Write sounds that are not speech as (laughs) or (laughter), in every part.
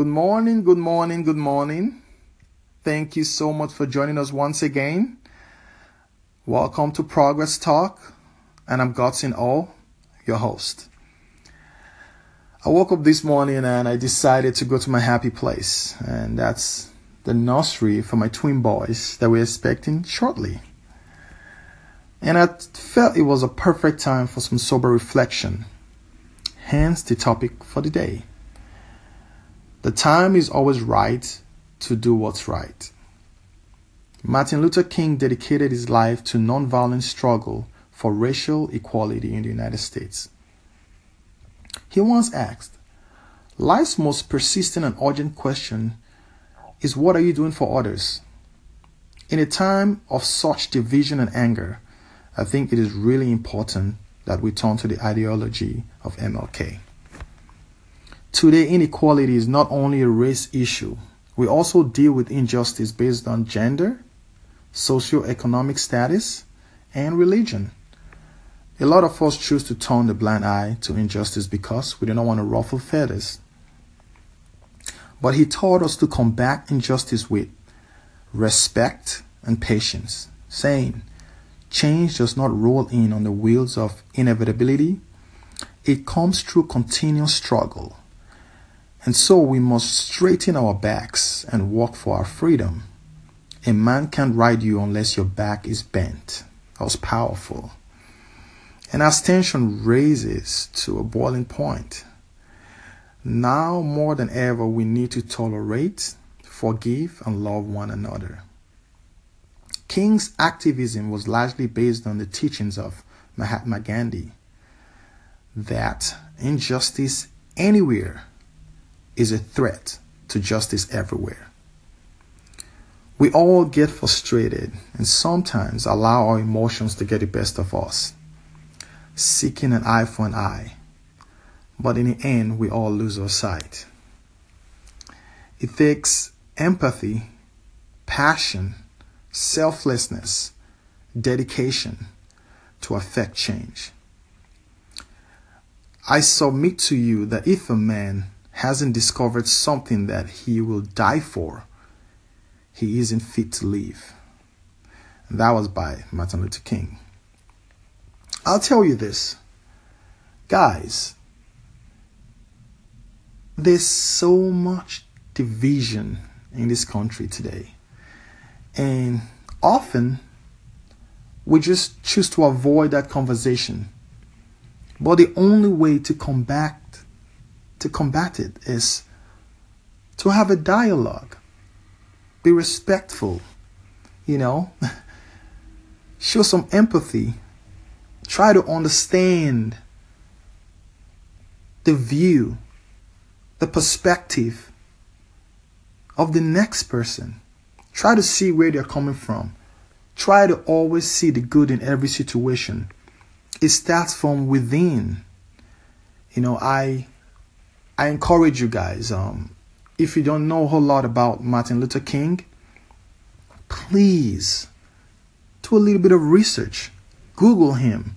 Good morning, good morning, good morning. Thank you so much for joining us once again. Welcome to Progress Talk, and I'm Godson O, your host. I woke up this morning and I decided to go to my happy place, and that's the nursery for my twin boys that we're expecting shortly. And I felt it was a perfect time for some sober reflection, hence the topic for the day. The time is always right to do what's right. Martin Luther King dedicated his life to nonviolent struggle for racial equality in the United States. He once asked, Life's most persistent and urgent question is what are you doing for others? In a time of such division and anger, I think it is really important that we turn to the ideology of MLK. Today, inequality is not only a race issue, we also deal with injustice based on gender, socioeconomic status, and religion. A lot of us choose to turn the blind eye to injustice because we do not want to ruffle feathers. But he taught us to combat injustice with respect and patience, saying, Change does not roll in on the wheels of inevitability, it comes through continuous struggle. And so we must straighten our backs and walk for our freedom. A man can't ride you unless your back is bent. That was powerful. And as tension raises to a boiling point, now more than ever, we need to tolerate, forgive, and love one another. King's activism was largely based on the teachings of Mahatma Gandhi that injustice anywhere is a threat to justice everywhere. We all get frustrated and sometimes allow our emotions to get the best of us, seeking an eye for an eye. But in the end, we all lose our sight. It takes empathy, passion, selflessness, dedication to affect change. I submit to you that if a man hasn't discovered something that he will die for, he isn't fit to live. And that was by Martin Luther King. I'll tell you this. Guys, there's so much division in this country today. And often we just choose to avoid that conversation. But the only way to combat to combat it is to have a dialogue. Be respectful, you know. (laughs) Show some empathy. Try to understand the view, the perspective of the next person. Try to see where they're coming from. Try to always see the good in every situation. It starts from within. You know, I I encourage you guys. Um, if you don't know a whole lot about Martin Luther King, please do a little bit of research. Google him.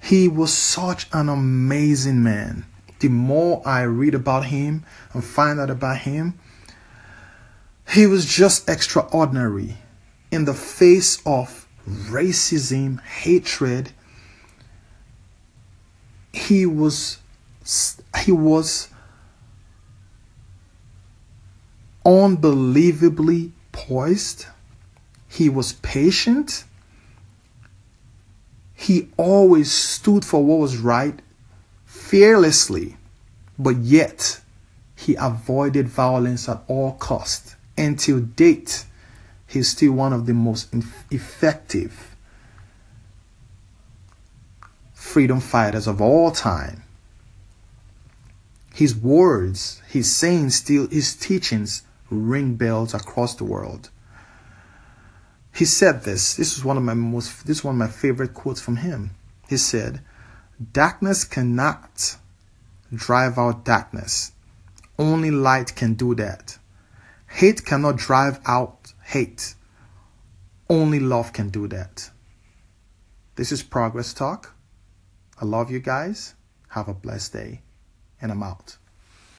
He was such an amazing man. The more I read about him and find out about him, he was just extraordinary in the face of racism, hatred. He was he was unbelievably poised. He was patient. He always stood for what was right fearlessly, but yet he avoided violence at all cost. Until date, he's still one of the most effective freedom fighters of all time his words, his sayings, still his teachings ring bells across the world. He said this. This is one of my most this is one of my favorite quotes from him. He said, Darkness cannot drive out darkness. Only light can do that. Hate cannot drive out hate. Only love can do that. This is Progress Talk. I love you guys. Have a blessed day and I'm out.